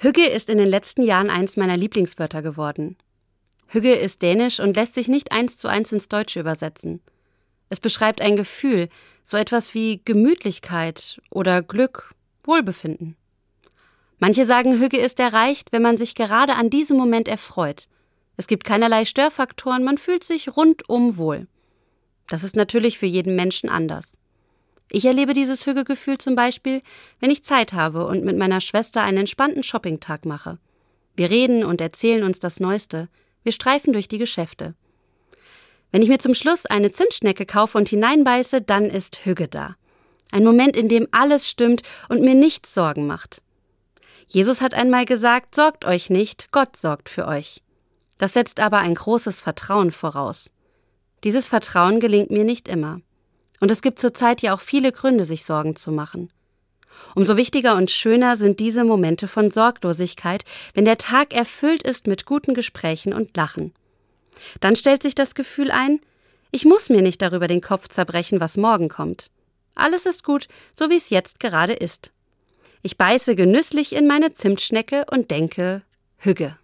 Hügge ist in den letzten Jahren eins meiner Lieblingswörter geworden. Hügge ist dänisch und lässt sich nicht eins zu eins ins Deutsche übersetzen. Es beschreibt ein Gefühl, so etwas wie Gemütlichkeit oder Glück, Wohlbefinden. Manche sagen, Hügge ist erreicht, wenn man sich gerade an diesem Moment erfreut. Es gibt keinerlei Störfaktoren, man fühlt sich rundum wohl. Das ist natürlich für jeden Menschen anders. Ich erlebe dieses Hügelgefühl zum Beispiel, wenn ich Zeit habe und mit meiner Schwester einen entspannten Shoppingtag mache. Wir reden und erzählen uns das Neueste. Wir streifen durch die Geschäfte. Wenn ich mir zum Schluss eine Zimtschnecke kaufe und hineinbeiße, dann ist Hüge da. Ein Moment, in dem alles stimmt und mir nichts Sorgen macht. Jesus hat einmal gesagt, sorgt euch nicht, Gott sorgt für euch. Das setzt aber ein großes Vertrauen voraus. Dieses Vertrauen gelingt mir nicht immer. Und es gibt zurzeit ja auch viele Gründe, sich Sorgen zu machen. Umso wichtiger und schöner sind diese Momente von Sorglosigkeit, wenn der Tag erfüllt ist mit guten Gesprächen und Lachen. Dann stellt sich das Gefühl ein, ich muss mir nicht darüber den Kopf zerbrechen, was morgen kommt. Alles ist gut, so wie es jetzt gerade ist. Ich beiße genüsslich in meine Zimtschnecke und denke Hügge.